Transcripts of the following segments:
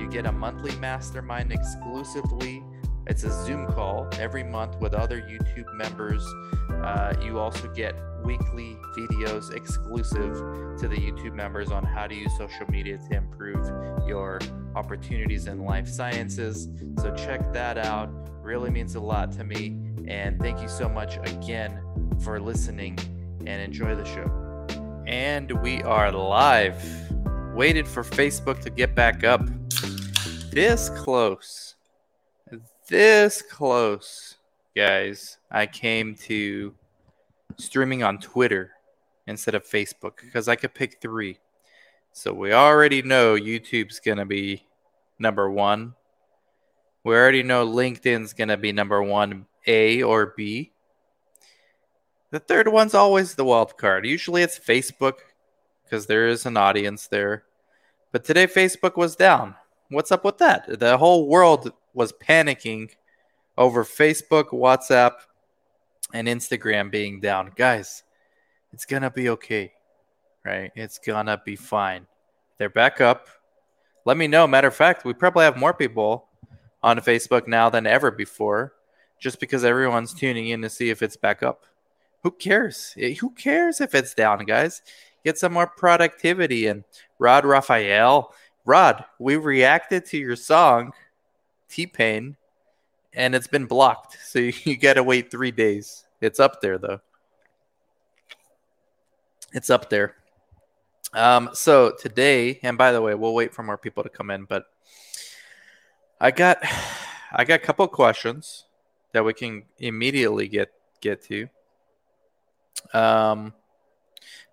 You get a monthly mastermind exclusively. It's a Zoom call every month with other YouTube members. Uh, you also get weekly videos exclusive to the YouTube members on how to use social media to improve your opportunities in life sciences. So check that out. Really means a lot to me. And thank you so much again for listening and enjoy the show. And we are live. Waited for Facebook to get back up. This close. This close, guys. I came to streaming on Twitter instead of Facebook because I could pick three. So we already know YouTube's going to be number one. We already know LinkedIn's going to be number one, A or B. The third one's always the wild card. Usually it's Facebook because there is an audience there. But today Facebook was down. What's up with that? The whole world was panicking over Facebook, WhatsApp, and Instagram being down. Guys, it's going to be okay, right? It's going to be fine. They're back up. Let me know. Matter of fact, we probably have more people on Facebook now than ever before just because everyone's tuning in to see if it's back up. Who cares? Eh, who cares if it's down, guys? Get some more productivity. And Rod Raphael, Rod, we reacted to your song, T Pain, and it's been blocked. So you got to wait three days. It's up there, though. It's up there. Um, so today, and by the way, we'll wait for more people to come in, but I got I got a couple questions that we can immediately get get to. Um,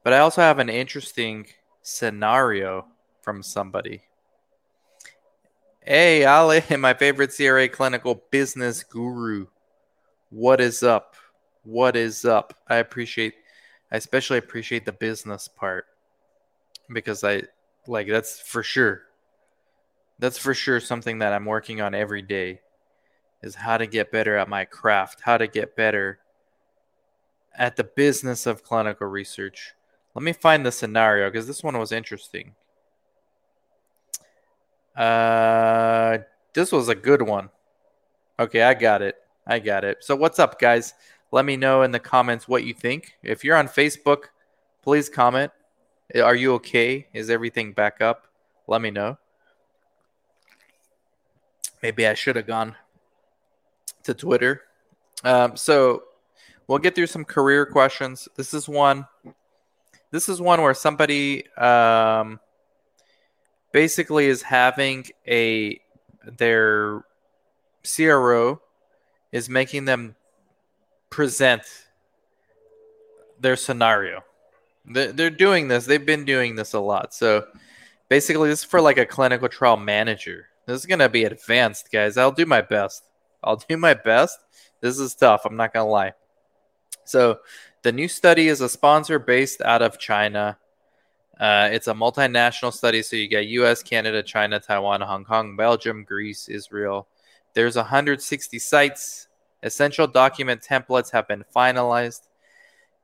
but I also have an interesting scenario from somebody. Hey, Ali, my favorite CRA clinical business guru. What is up? What is up? I appreciate, I especially appreciate the business part because I like that's for sure. That's for sure something that I'm working on every day is how to get better at my craft, how to get better at the business of clinical research. Let me find the scenario because this one was interesting. Uh, this was a good one. Okay, I got it. I got it. So, what's up, guys? Let me know in the comments what you think. If you're on Facebook, please comment. Are you okay? Is everything back up? Let me know. Maybe I should have gone to Twitter. Um, so, we'll get through some career questions. This is one. This is one where somebody um, basically is having a their CRO is making them present their scenario. They're doing this. They've been doing this a lot. So basically, this is for like a clinical trial manager. This is gonna be advanced, guys. I'll do my best. I'll do my best. This is tough. I'm not gonna lie. So the new study is a sponsor based out of China. Uh, it's a multinational study, so you got U.S., Canada, China, Taiwan, Hong Kong, Belgium, Greece, Israel. There's 160 sites. Essential document templates have been finalized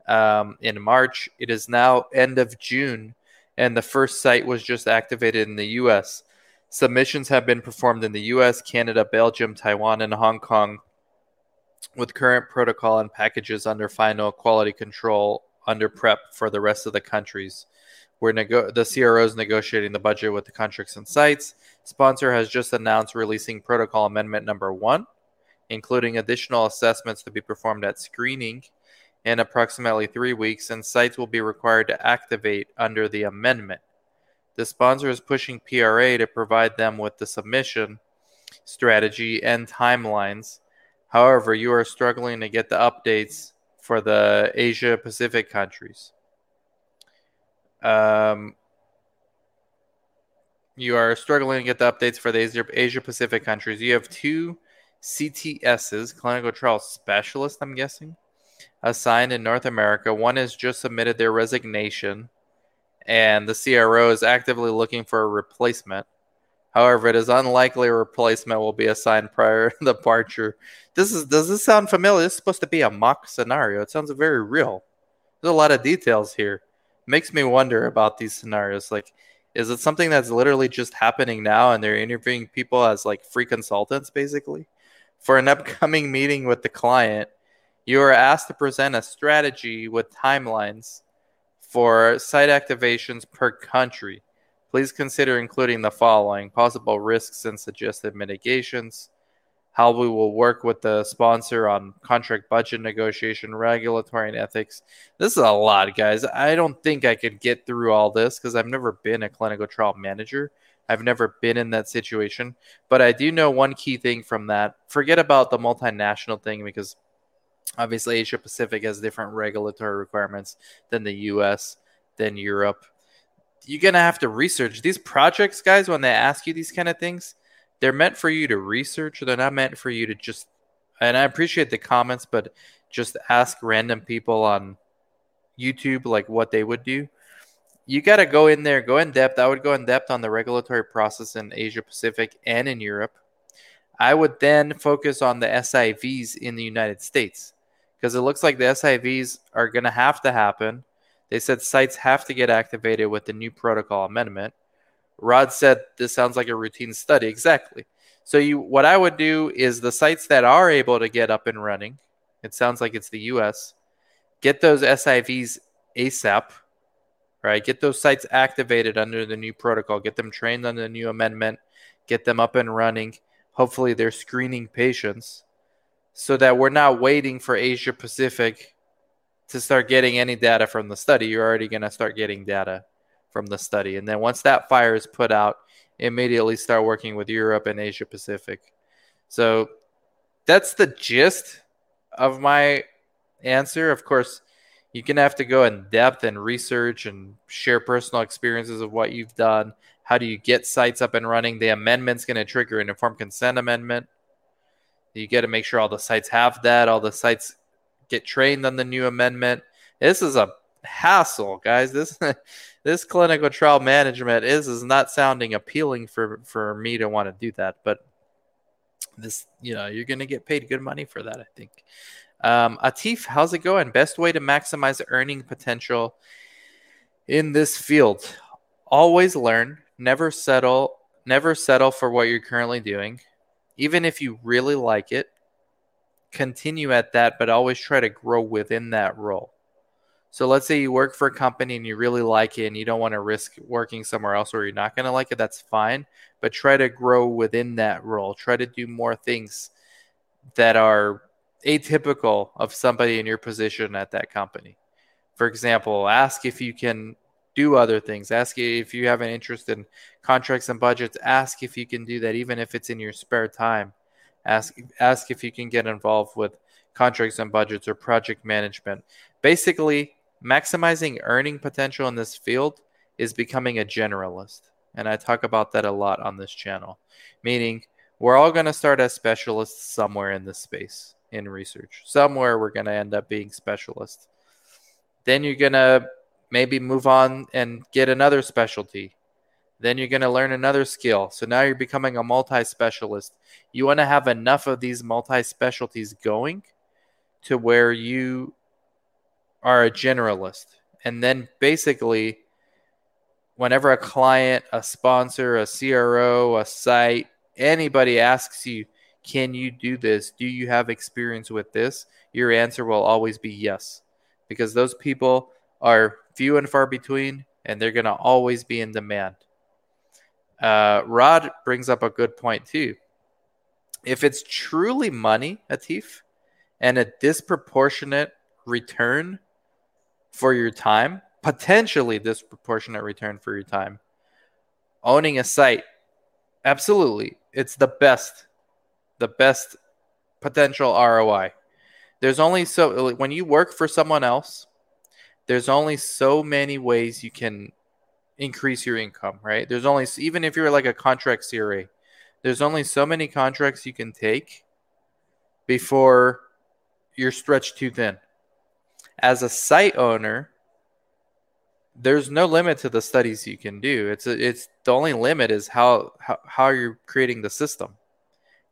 um, in March. It is now end of June, and the first site was just activated in the US. Submissions have been performed in the US, Canada, Belgium, Taiwan, and Hong Kong with current protocol and packages under final quality control under prep for the rest of the countries. We're nego- the CRO is negotiating the budget with the contracts and sites. Sponsor has just announced releasing protocol amendment number one, including additional assessments to be performed at screening in approximately three weeks, and sites will be required to activate under the amendment. The sponsor is pushing PRA to provide them with the submission strategy and timelines. However, you are struggling to get the updates for the Asia Pacific countries. Um, you are struggling to get the updates for the Asia, Pacific countries. You have two CTSs, clinical trial specialists, I'm guessing, assigned in North America. One has just submitted their resignation, and the CRO is actively looking for a replacement. However, it is unlikely a replacement will be assigned prior to departure. This is does this sound familiar? This is supposed to be a mock scenario. It sounds very real. There's a lot of details here. Makes me wonder about these scenarios. Like, is it something that's literally just happening now and they're interviewing people as like free consultants basically? For an upcoming meeting with the client, you are asked to present a strategy with timelines for site activations per country. Please consider including the following possible risks and suggested mitigations, how we will work with the sponsor on contract budget negotiation, regulatory, and ethics. This is a lot, guys. I don't think I could get through all this because I've never been a clinical trial manager. I've never been in that situation, but I do know one key thing from that. Forget about the multinational thing because Obviously, Asia Pacific has different regulatory requirements than the US, than Europe. You're going to have to research these projects, guys, when they ask you these kind of things. They're meant for you to research. They're not meant for you to just, and I appreciate the comments, but just ask random people on YouTube like what they would do. You got to go in there, go in depth. I would go in depth on the regulatory process in Asia Pacific and in Europe. I would then focus on the SIVs in the United States because it looks like the SIVs are going to have to happen. They said sites have to get activated with the new protocol amendment. Rod said this sounds like a routine study. Exactly. So you what I would do is the sites that are able to get up and running, it sounds like it's the US, get those SIVs ASAP, right? Get those sites activated under the new protocol, get them trained on the new amendment, get them up and running. Hopefully they're screening patients so that we're not waiting for Asia Pacific to start getting any data from the study. You're already going to start getting data from the study. And then once that fire is put out, immediately start working with Europe and Asia Pacific. So that's the gist of my answer. Of course, you can have to go in depth and research and share personal experiences of what you've done. How do you get sites up and running? The amendment's going to trigger an informed consent amendment. You got to make sure all the sites have that. All the sites get trained on the new amendment. This is a hassle, guys. This this clinical trial management is is not sounding appealing for for me to want to do that, but this you know you're going to get paid good money for that. I think. Um, Atif, how's it going? Best way to maximize earning potential in this field? Always learn. Never settle. Never settle for what you're currently doing even if you really like it, continue at that, but always try to grow within that role. So let's say you work for a company and you really like it and you don't want to risk working somewhere else or you're not going to like it, that's fine. But try to grow within that role. Try to do more things that are atypical of somebody in your position at that company. For example, ask if you can do other things. Ask if you have an interest in contracts and budgets. Ask if you can do that, even if it's in your spare time. Ask ask if you can get involved with contracts and budgets or project management. Basically, maximizing earning potential in this field is becoming a generalist, and I talk about that a lot on this channel. Meaning, we're all going to start as specialists somewhere in this space in research. Somewhere we're going to end up being specialists. Then you're going to maybe move on and get another specialty. Then you're going to learn another skill. So now you're becoming a multi specialist. You want to have enough of these multi specialties going to where you are a generalist. And then basically, whenever a client, a sponsor, a CRO, a site, anybody asks you, can you do this? Do you have experience with this? Your answer will always be yes, because those people are few and far between, and they're going to always be in demand. Uh, Rod brings up a good point too. If it's truly money, Atif, and a disproportionate return for your time, potentially disproportionate return for your time, owning a site, absolutely, it's the best the best potential ROI. There's only so when you work for someone else, there's only so many ways you can increase your income, right? There's only even if you're like a contract CRA, there's only so many contracts you can take before you're stretched too thin. As a site owner, there's no limit to the studies you can do. It's a, it's the only limit is how, how how you're creating the system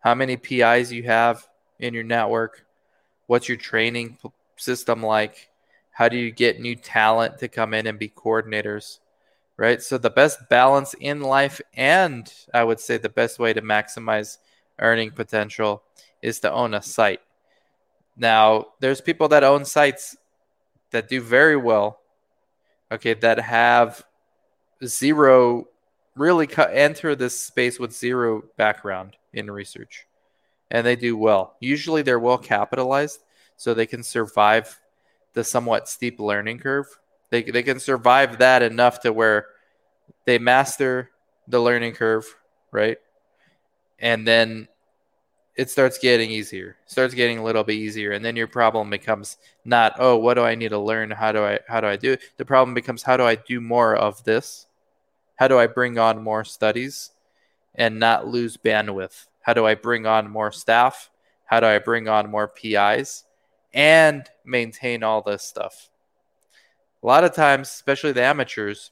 how many PIs you have in your network, what's your training system like, how do you get new talent to come in and be coordinators, right? So the best balance in life, and I would say the best way to maximize earning potential is to own a site. Now, there's people that own sites that do very well, okay, that have zero, really enter this space with zero background in research and they do well. Usually they're well capitalized so they can survive the somewhat steep learning curve. They, they can survive that enough to where they master the learning curve, right? And then it starts getting easier. Starts getting a little bit easier and then your problem becomes not, "Oh, what do I need to learn? How do I how do I do it?" The problem becomes, "How do I do more of this? How do I bring on more studies and not lose bandwidth?" How do I bring on more staff? How do I bring on more PIs and maintain all this stuff? A lot of times, especially the amateurs,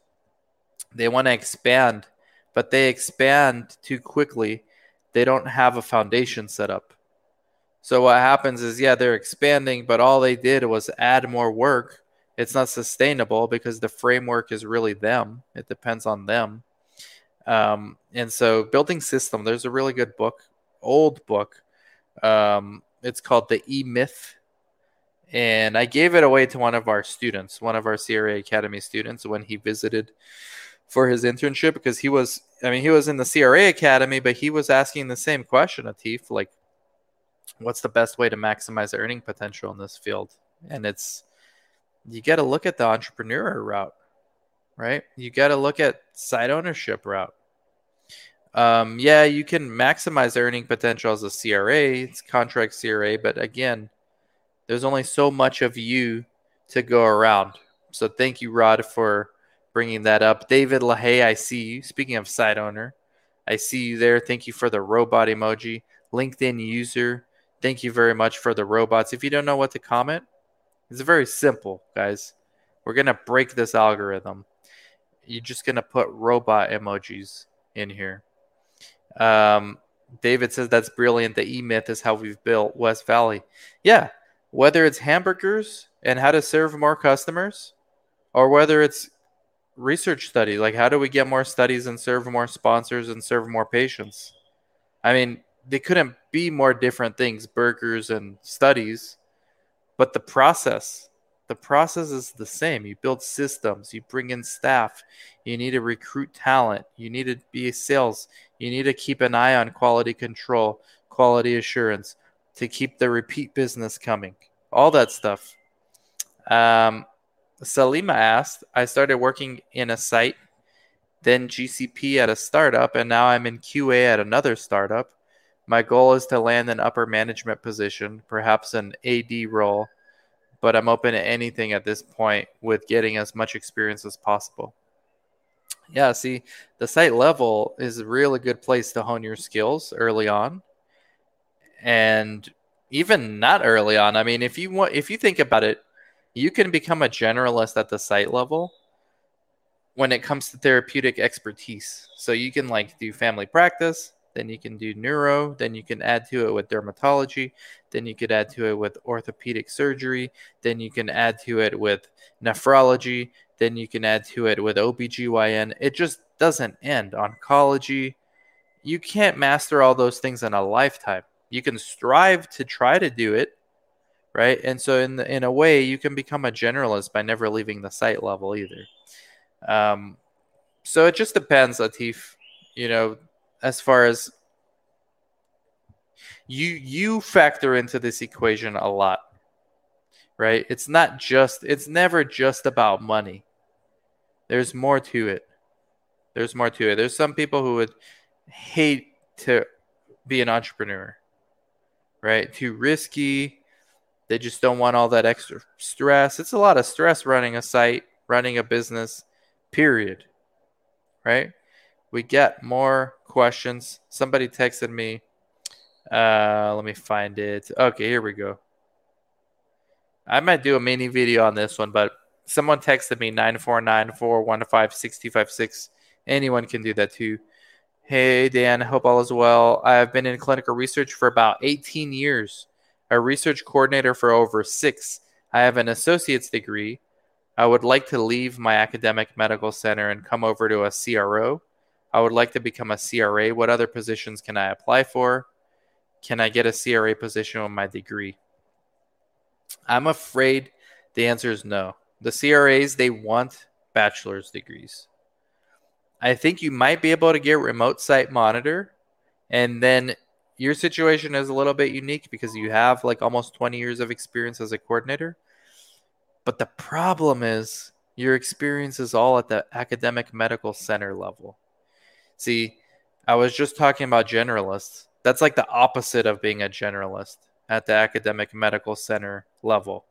they want to expand, but they expand too quickly. They don't have a foundation set up. So what happens is, yeah, they're expanding, but all they did was add more work. It's not sustainable because the framework is really them. It depends on them. Um, and so building system, there's a really good book, old book. Um, it's called the E Myth. And I gave it away to one of our students, one of our CRA Academy students, when he visited for his internship because he was, I mean, he was in the CRA Academy, but he was asking the same question, Atif, like, what's the best way to maximize earning potential in this field? And it's, you got to look at the entrepreneur route, right? You got to look at site ownership route. Um, yeah, you can maximize earning potential as a CRA, it's contract CRA, but again, there's only so much of you to go around. So thank you, Rod, for bringing that up. David LaHaye, I see you. Speaking of site owner, I see you there. Thank you for the robot emoji. LinkedIn user, thank you very much for the robots. If you don't know what to comment, it's very simple, guys. We're going to break this algorithm. You're just going to put robot emojis in here. Um, David says that's brilliant. The E Myth is how we've built West Valley. Yeah, whether it's hamburgers and how to serve more customers, or whether it's research study, like how do we get more studies and serve more sponsors and serve more patients? I mean, they couldn't be more different things, burgers and studies, but the process the process is the same. You build systems, you bring in staff, you need to recruit talent, you need to be sales, you need to keep an eye on quality control, quality assurance to keep the repeat business coming, all that stuff. Um, Salima asked, I started working in a site, then GCP at a startup, and now I'm in QA at another startup. My goal is to land an upper management position, perhaps an AD role but I'm open to anything at this point with getting as much experience as possible. Yeah, see, the site level is a really good place to hone your skills early on. And even not early on. I mean, if you want if you think about it, you can become a generalist at the site level when it comes to therapeutic expertise. So you can like do family practice, then you can do neuro, then you can add to it with dermatology, then you could add to it with orthopedic surgery, then you can add to it with nephrology, then you can add to it with OBGYN. It just doesn't end. Oncology. You can't master all those things in a lifetime. You can strive to try to do it, right? And so in the, in a way, you can become a generalist by never leaving the site level either. Um, so it just depends, Atif. You know, as far as you you factor into this equation a lot right it's not just it's never just about money there's more to it there's more to it there's some people who would hate to be an entrepreneur right too risky they just don't want all that extra stress it's a lot of stress running a site running a business period right we get more questions. Somebody texted me. Uh, let me find it. Okay, here we go. I might do a mini video on this one, but someone texted me 949415656. Anyone can do that too. Hey, Dan, hope all is well. I've been in clinical research for about 18 years, a research coordinator for over six. I have an associate's degree. I would like to leave my academic medical center and come over to a CRO. I would like to become a CRA. What other positions can I apply for? Can I get a CRA position with my degree? I'm afraid the answer is no. The CRAs, they want bachelor's degrees. I think you might be able to get remote site monitor. And then your situation is a little bit unique because you have like almost 20 years of experience as a coordinator. But the problem is your experience is all at the academic medical center level. See, I was just talking about generalists. That's like the opposite of being a generalist at the academic medical center level.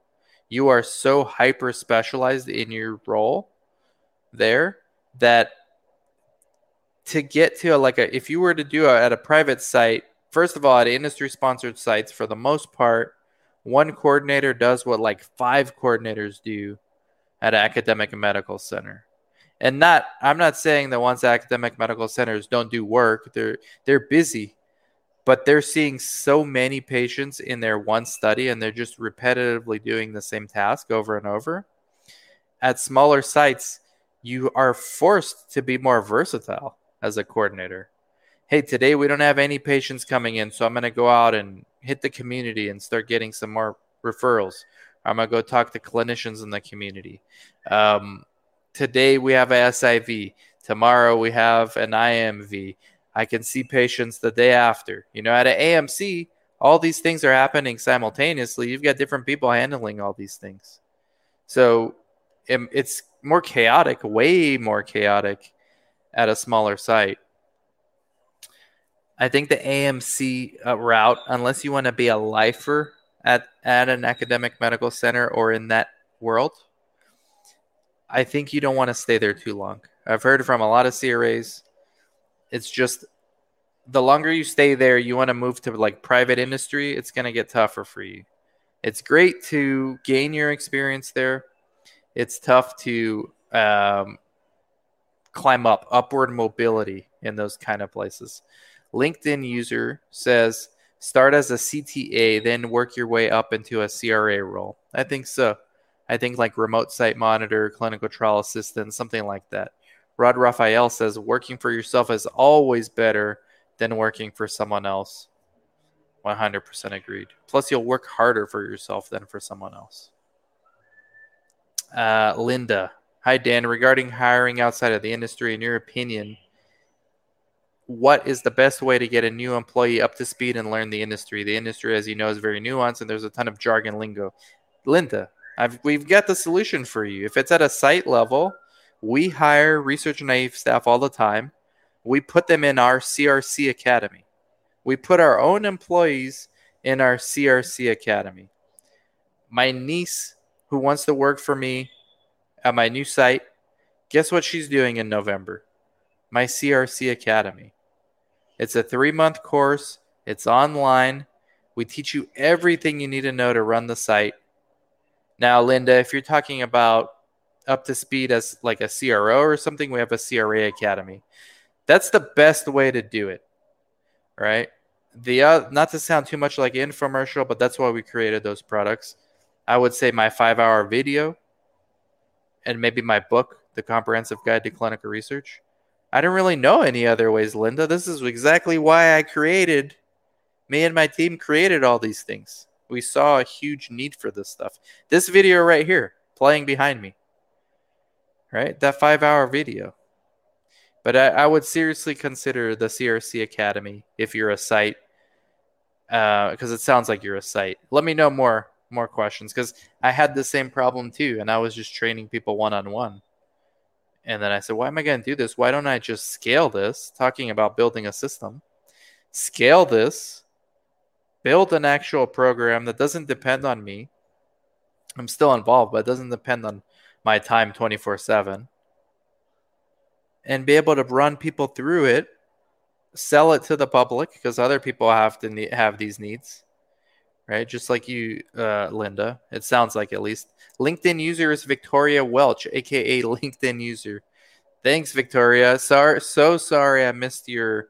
You are so hyper specialized in your role there that to get to a, like a if you were to do it at a private site, first of all, at industry sponsored sites, for the most part, one coordinator does what like five coordinators do at an academic medical center. And not i'm not saying that once academic medical centers don't do work they're they're busy but they're seeing so many patients in their one study and they're just repetitively doing the same task over and over. At smaller sites you are forced to be more versatile as a coordinator hey today we don't have any patients coming in so i'm going to go out and hit the community and start getting some more referrals i'm going to go talk to clinicians in the community um, today we have a SIV. Tomorrow we have an IMV. I can see patients the day after. You know, at an AMC, all these things are happening simultaneously. You've got different people handling all these things. So it's more chaotic, way more chaotic at a smaller site. I think the AMC uh, route, unless you want to be a lifer at, at an academic medical center or in that world, I think you don't want to stay there too long. I've heard from a lot of CRAs. It's just the longer you stay there, you want to move to like private industry, it's going to get tougher for you. It's great to gain your experience there. It's tough to um, climb up, upward mobility in those kind of places. LinkedIn user says start as a CTA, then work your way up into a CRA role. I think so. I think like remote site monitor, clinical trial assistant, something like that. Rod Raphael says working for yourself is always better than working for someone else. 100% agreed. Plus, you'll work harder for yourself than for someone else. Uh, Linda, hi Dan. Regarding hiring outside of the industry, in your opinion, what is the best way to get a new employee up to speed and learn the industry? The industry, as you know, is very nuanced and there's a ton of jargon lingo. Linda, I've, we've got the solution for you. If it's at a site level, we hire research naive staff all the time. We put them in our CRC Academy. We put our own employees in our CRC Academy. My niece, who wants to work for me at my new site, guess what she's doing in November? My CRC Academy. It's a three month course, it's online. We teach you everything you need to know to run the site now, Linda, if you're talking about up to speed as like a CRO or something, we have a CRA academy. That's the best way to do it, right? The uh, not to sound too much like infomercial, but that's why we created those products. I would say my five-hour video, and maybe my book, The Comprehensive Guide to Clinical Research. I don't really know any other ways, Linda. This is exactly why I created. Me and my team created all these things. We saw a huge need for this stuff. This video right here, playing behind me, right? That five hour video. But I, I would seriously consider the CRC Academy if you're a site, because uh, it sounds like you're a site. Let me know more more questions because I had the same problem too, and I was just training people one on one. And then I said, why am I going to do this? Why don't I just scale this? Talking about building a system, scale this build an actual program that doesn't depend on me. I'm still involved, but it doesn't depend on my time 24 7. And be able to run people through it, sell it to the public because other people have to need, have these needs, right? Just like you, uh, Linda. It sounds like at least. LinkedIn user is Victoria Welch, aka LinkedIn user. Thanks, Victoria. Sorry, so sorry I missed your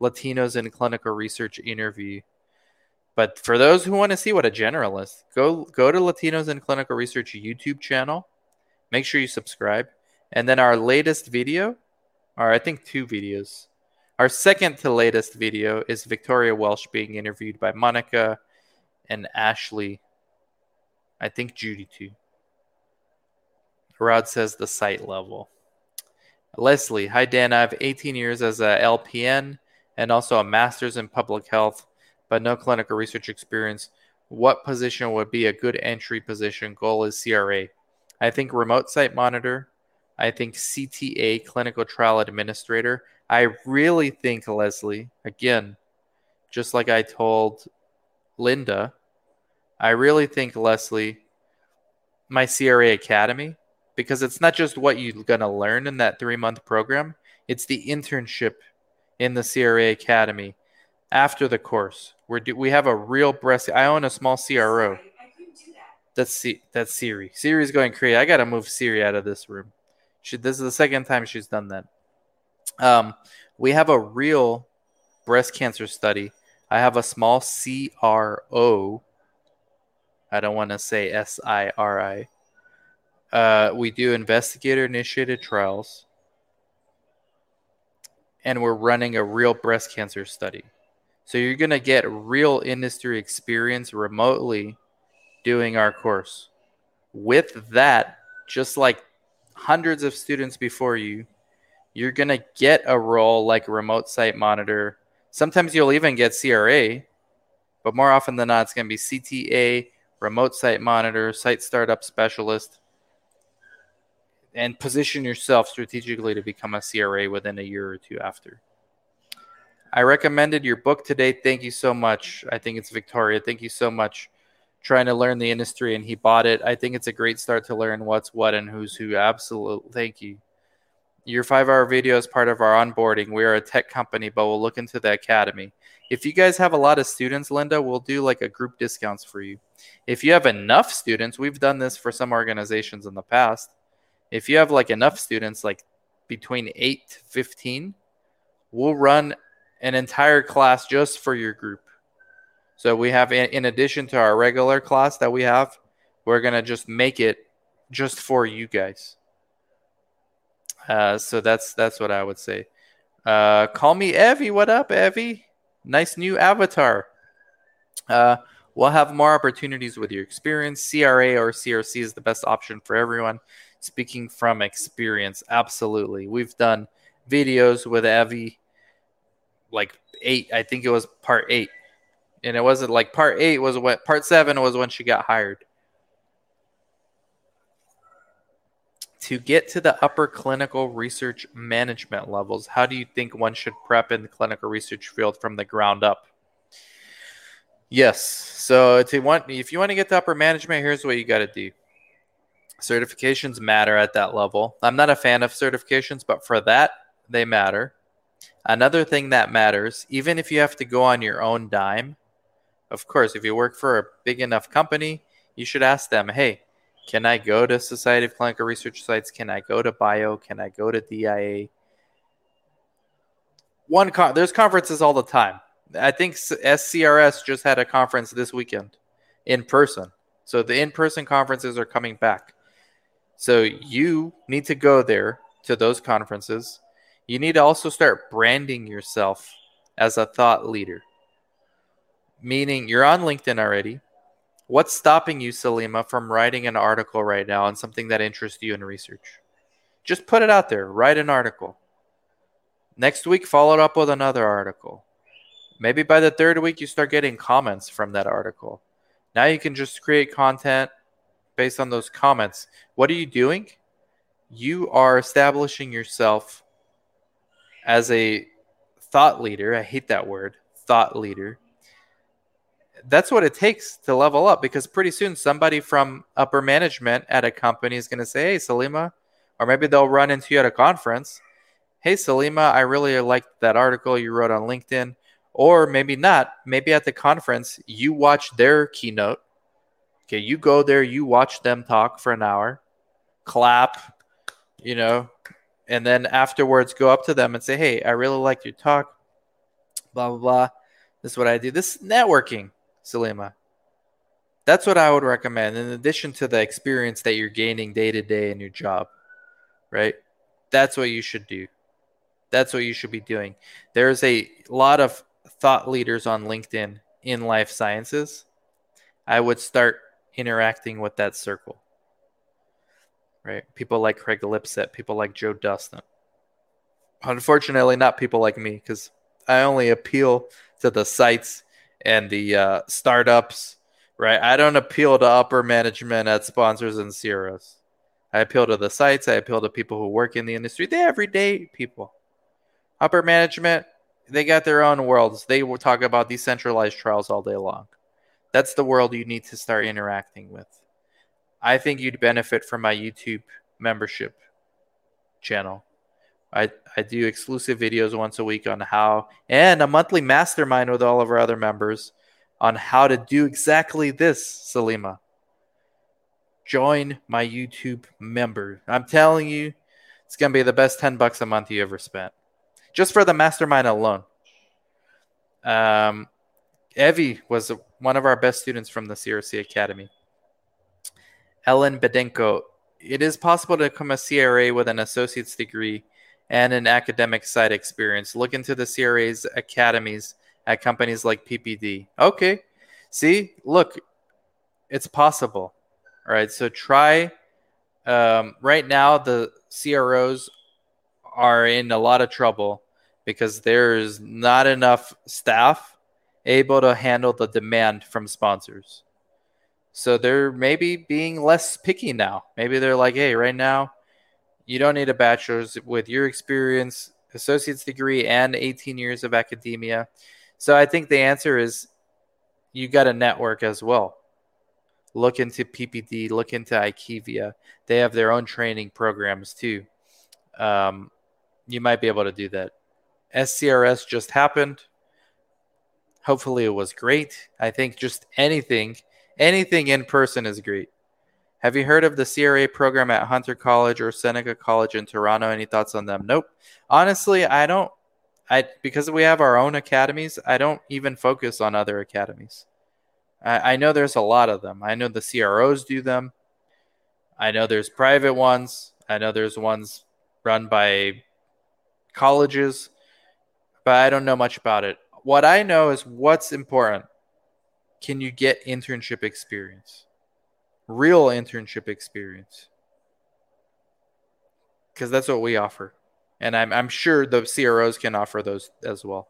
Latinos in clinical research interview. But for those who want to see what a generalist, go go to Latinos in Clinical Research YouTube channel. Make sure you subscribe. And then our latest video, or I think two videos. Our second to latest video is Victoria Welch being interviewed by Monica and Ashley. I think Judy too. Rod says the site level. Leslie, hi Dan. I have 18 years as a LPN and also a master's in public health but no clinical research experience, what position would be a good entry position? Goal is CRA. I think remote site monitor. I think CTA, clinical trial administrator. I really think, Leslie, again, just like I told Linda, I really think, Leslie, my CRA Academy, because it's not just what you're going to learn in that three month program, it's the internship in the CRA Academy after the course. We're do, we have a real breast. I own a small CRO. That's C, that's Siri. Siri's going crazy. I gotta move Siri out of this room. She, this is the second time she's done that. Um, we have a real breast cancer study. I have a small CRO. I don't want to say S I R I. Uh, we do investigator initiated trials, and we're running a real breast cancer study. So you're going to get real industry experience remotely doing our course. With that, just like hundreds of students before you, you're going to get a role like remote site monitor. Sometimes you'll even get CRA, but more often than not, it's going to be CTA, remote site monitor, site startup specialist, and position yourself strategically to become a CRA within a year or two after. I recommended your book today. Thank you so much. I think it's Victoria. Thank you so much. Trying to learn the industry, and he bought it. I think it's a great start to learn what's what and who's who. Absolutely. Thank you. Your five hour video is part of our onboarding. We are a tech company, but we'll look into the academy. If you guys have a lot of students, Linda, we'll do like a group discounts for you. If you have enough students, we've done this for some organizations in the past. If you have like enough students, like between 8 to 15, we'll run an entire class just for your group. So we have, in addition to our regular class that we have, we're gonna just make it just for you guys. Uh, so that's that's what I would say. Uh, call me Evie. What up, Evie? Nice new avatar. Uh, we'll have more opportunities with your experience. CRA or CRC is the best option for everyone. Speaking from experience, absolutely. We've done videos with Evie like eight. I think it was part eight, and it wasn't like part eight was what part seven was when she got hired. To get to the upper clinical research management levels, how do you think one should prep in the clinical research field from the ground up? Yes. So to want if you want to get to upper management, here's what you got to do. Certifications matter at that level. I'm not a fan of certifications, but for that, they matter. Another thing that matters, even if you have to go on your own dime, of course, if you work for a big enough company, you should ask them, hey, Can I go to Society of Clinical Research sites? Can I go to Bio? Can I go to DIA? One con- there's conferences all the time. I think SCRS just had a conference this weekend in person. So the in-person conferences are coming back. So you need to go there to those conferences. You need to also start branding yourself as a thought leader. Meaning you're on LinkedIn already. What's stopping you, Salima, from writing an article right now on something that interests you in research? Just put it out there. Write an article. Next week, follow it up with another article. Maybe by the third week, you start getting comments from that article. Now you can just create content based on those comments. What are you doing? You are establishing yourself as a thought leader. I hate that word, thought leader that's what it takes to level up because pretty soon somebody from upper management at a company is going to say, Hey, Salima, or maybe they'll run into you at a conference. Hey, Salima, I really liked that article you wrote on LinkedIn. Or maybe not. Maybe at the conference, you watch their keynote. Okay, you go there, you watch them talk for an hour, clap, you know, and then afterwards go up to them and say, Hey, I really liked your talk. Blah, blah, blah. This is what I do. This is networking. Salima. That's what I would recommend, in addition to the experience that you're gaining day to day in your job, right? That's what you should do. That's what you should be doing. There's a lot of thought leaders on LinkedIn in life sciences. I would start interacting with that circle, right? People like Craig Lipset, people like Joe Dustin. Unfortunately, not people like me, because I only appeal to the sites and the uh, startups, right? I don't appeal to upper management at sponsors and CROs. I appeal to the sites. I appeal to people who work in the industry. They everyday people. Upper management, they got their own worlds. They will talk about decentralized trials all day long. That's the world you need to start interacting with. I think you'd benefit from my YouTube membership channel. I, I do exclusive videos once a week on how, and a monthly mastermind with all of our other members on how to do exactly this, Salima. Join my YouTube member. I'm telling you, it's going to be the best 10 bucks a month you ever spent. Just for the mastermind alone. Um, Evie was one of our best students from the CRC Academy. Ellen Bedenko. It is possible to become a CRA with an associate's degree and an academic side experience. Look into the CRA's academies at companies like PPD. Okay. See, look, it's possible. All right. So try. Um, right now, the CROs are in a lot of trouble because there's not enough staff able to handle the demand from sponsors. So they're maybe being less picky now. Maybe they're like, hey, right now, you don't need a bachelor's with your experience, associate's degree, and 18 years of academia. So I think the answer is you got a network as well. Look into PPD, look into IQVIA. They have their own training programs too. Um, you might be able to do that. SCRS just happened. Hopefully, it was great. I think just anything, anything in person is great. Have you heard of the CRA program at Hunter College or Seneca College in Toronto? Any thoughts on them? Nope. Honestly, I don't. I because we have our own academies. I don't even focus on other academies. I, I know there's a lot of them. I know the CROs do them. I know there's private ones. I know there's ones run by colleges, but I don't know much about it. What I know is what's important. Can you get internship experience? Real internship experience. Because that's what we offer. And I'm, I'm sure the cros can offer those as well.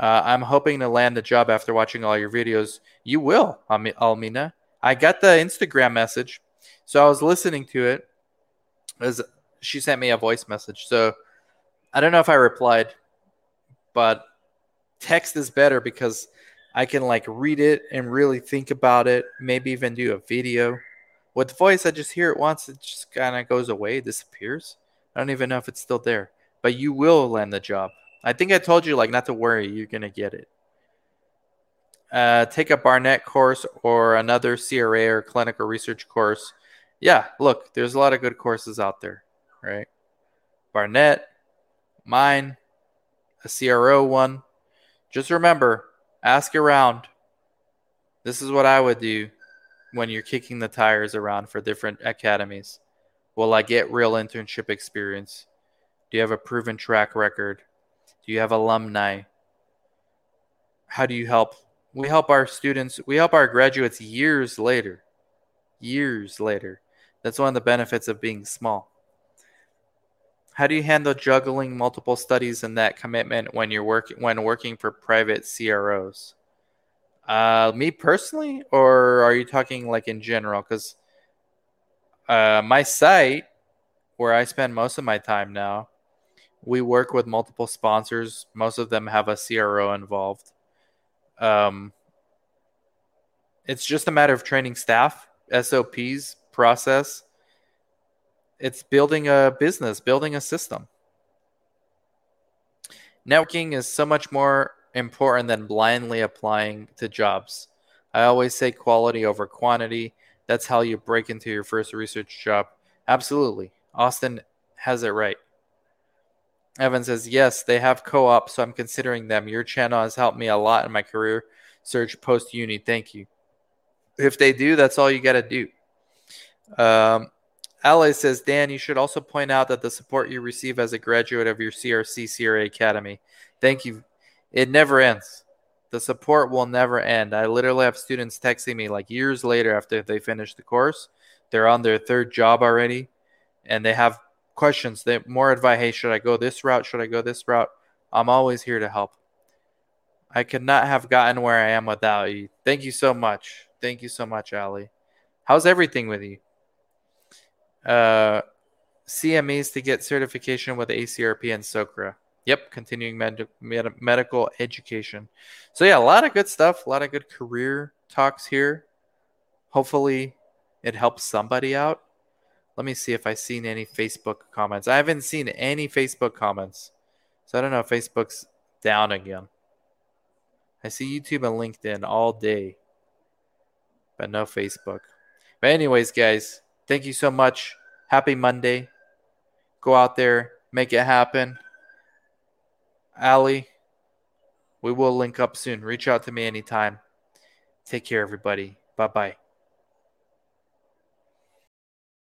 Uh, i'm hoping to land the job after watching all your videos. You will almina. I got the instagram message so i was listening to it. As she sent me a voice message so i don't know if i replied but text is better because I can like read it and really think about it, maybe even do a video. With voice, I just hear it once, it just kind of goes away, disappears. I don't even know if it's still there, but you will land the job. I think I told you like not to worry, you're gonna get it. Uh, take a Barnett course or another CRA or clinical research course yeah, look, there's a lot of good courses out there, right? Barnett, mine, a CRO one. Just remember, ask around. This is what I would do when you're kicking the tires around for different academies. Will I get real internship experience? Do you have a proven track record? Do you have alumni? How do you help? We help our students, we help our graduates years later. Years later. That's one of the benefits of being small. How do you handle juggling multiple studies and that commitment when you're working when working for private CROs? Uh, me personally, or are you talking like in general? Because uh, my site, where I spend most of my time now, we work with multiple sponsors. Most of them have a CRO involved. Um, it's just a matter of training staff, SOPs, process. It's building a business, building a system. Networking is so much more important than blindly applying to jobs. I always say quality over quantity. That's how you break into your first research job. Absolutely. Austin has it right. Evan says, Yes, they have co op, so I'm considering them. Your channel has helped me a lot in my career search post uni. Thank you. If they do, that's all you got to do. Um, Ally says, Dan, you should also point out that the support you receive as a graduate of your CRC CRA Academy. Thank you. It never ends. The support will never end. I literally have students texting me like years later after they finish the course. They're on their third job already and they have questions. They more advice. Hey, should I go this route? Should I go this route? I'm always here to help. I could not have gotten where I am without you. Thank you so much. Thank you so much, Ali. How's everything with you? Uh, CMEs to get certification with ACRP and SOCRA. Yep, continuing med- med- medical education. So yeah, a lot of good stuff, a lot of good career talks here. Hopefully, it helps somebody out. Let me see if I've seen any Facebook comments. I haven't seen any Facebook comments. So I don't know if Facebook's down again. I see YouTube and LinkedIn all day, but no Facebook. But, anyways, guys, thank you so much. Happy Monday. Go out there, make it happen. Ali, we will link up soon. Reach out to me anytime. Take care, everybody. Bye bye.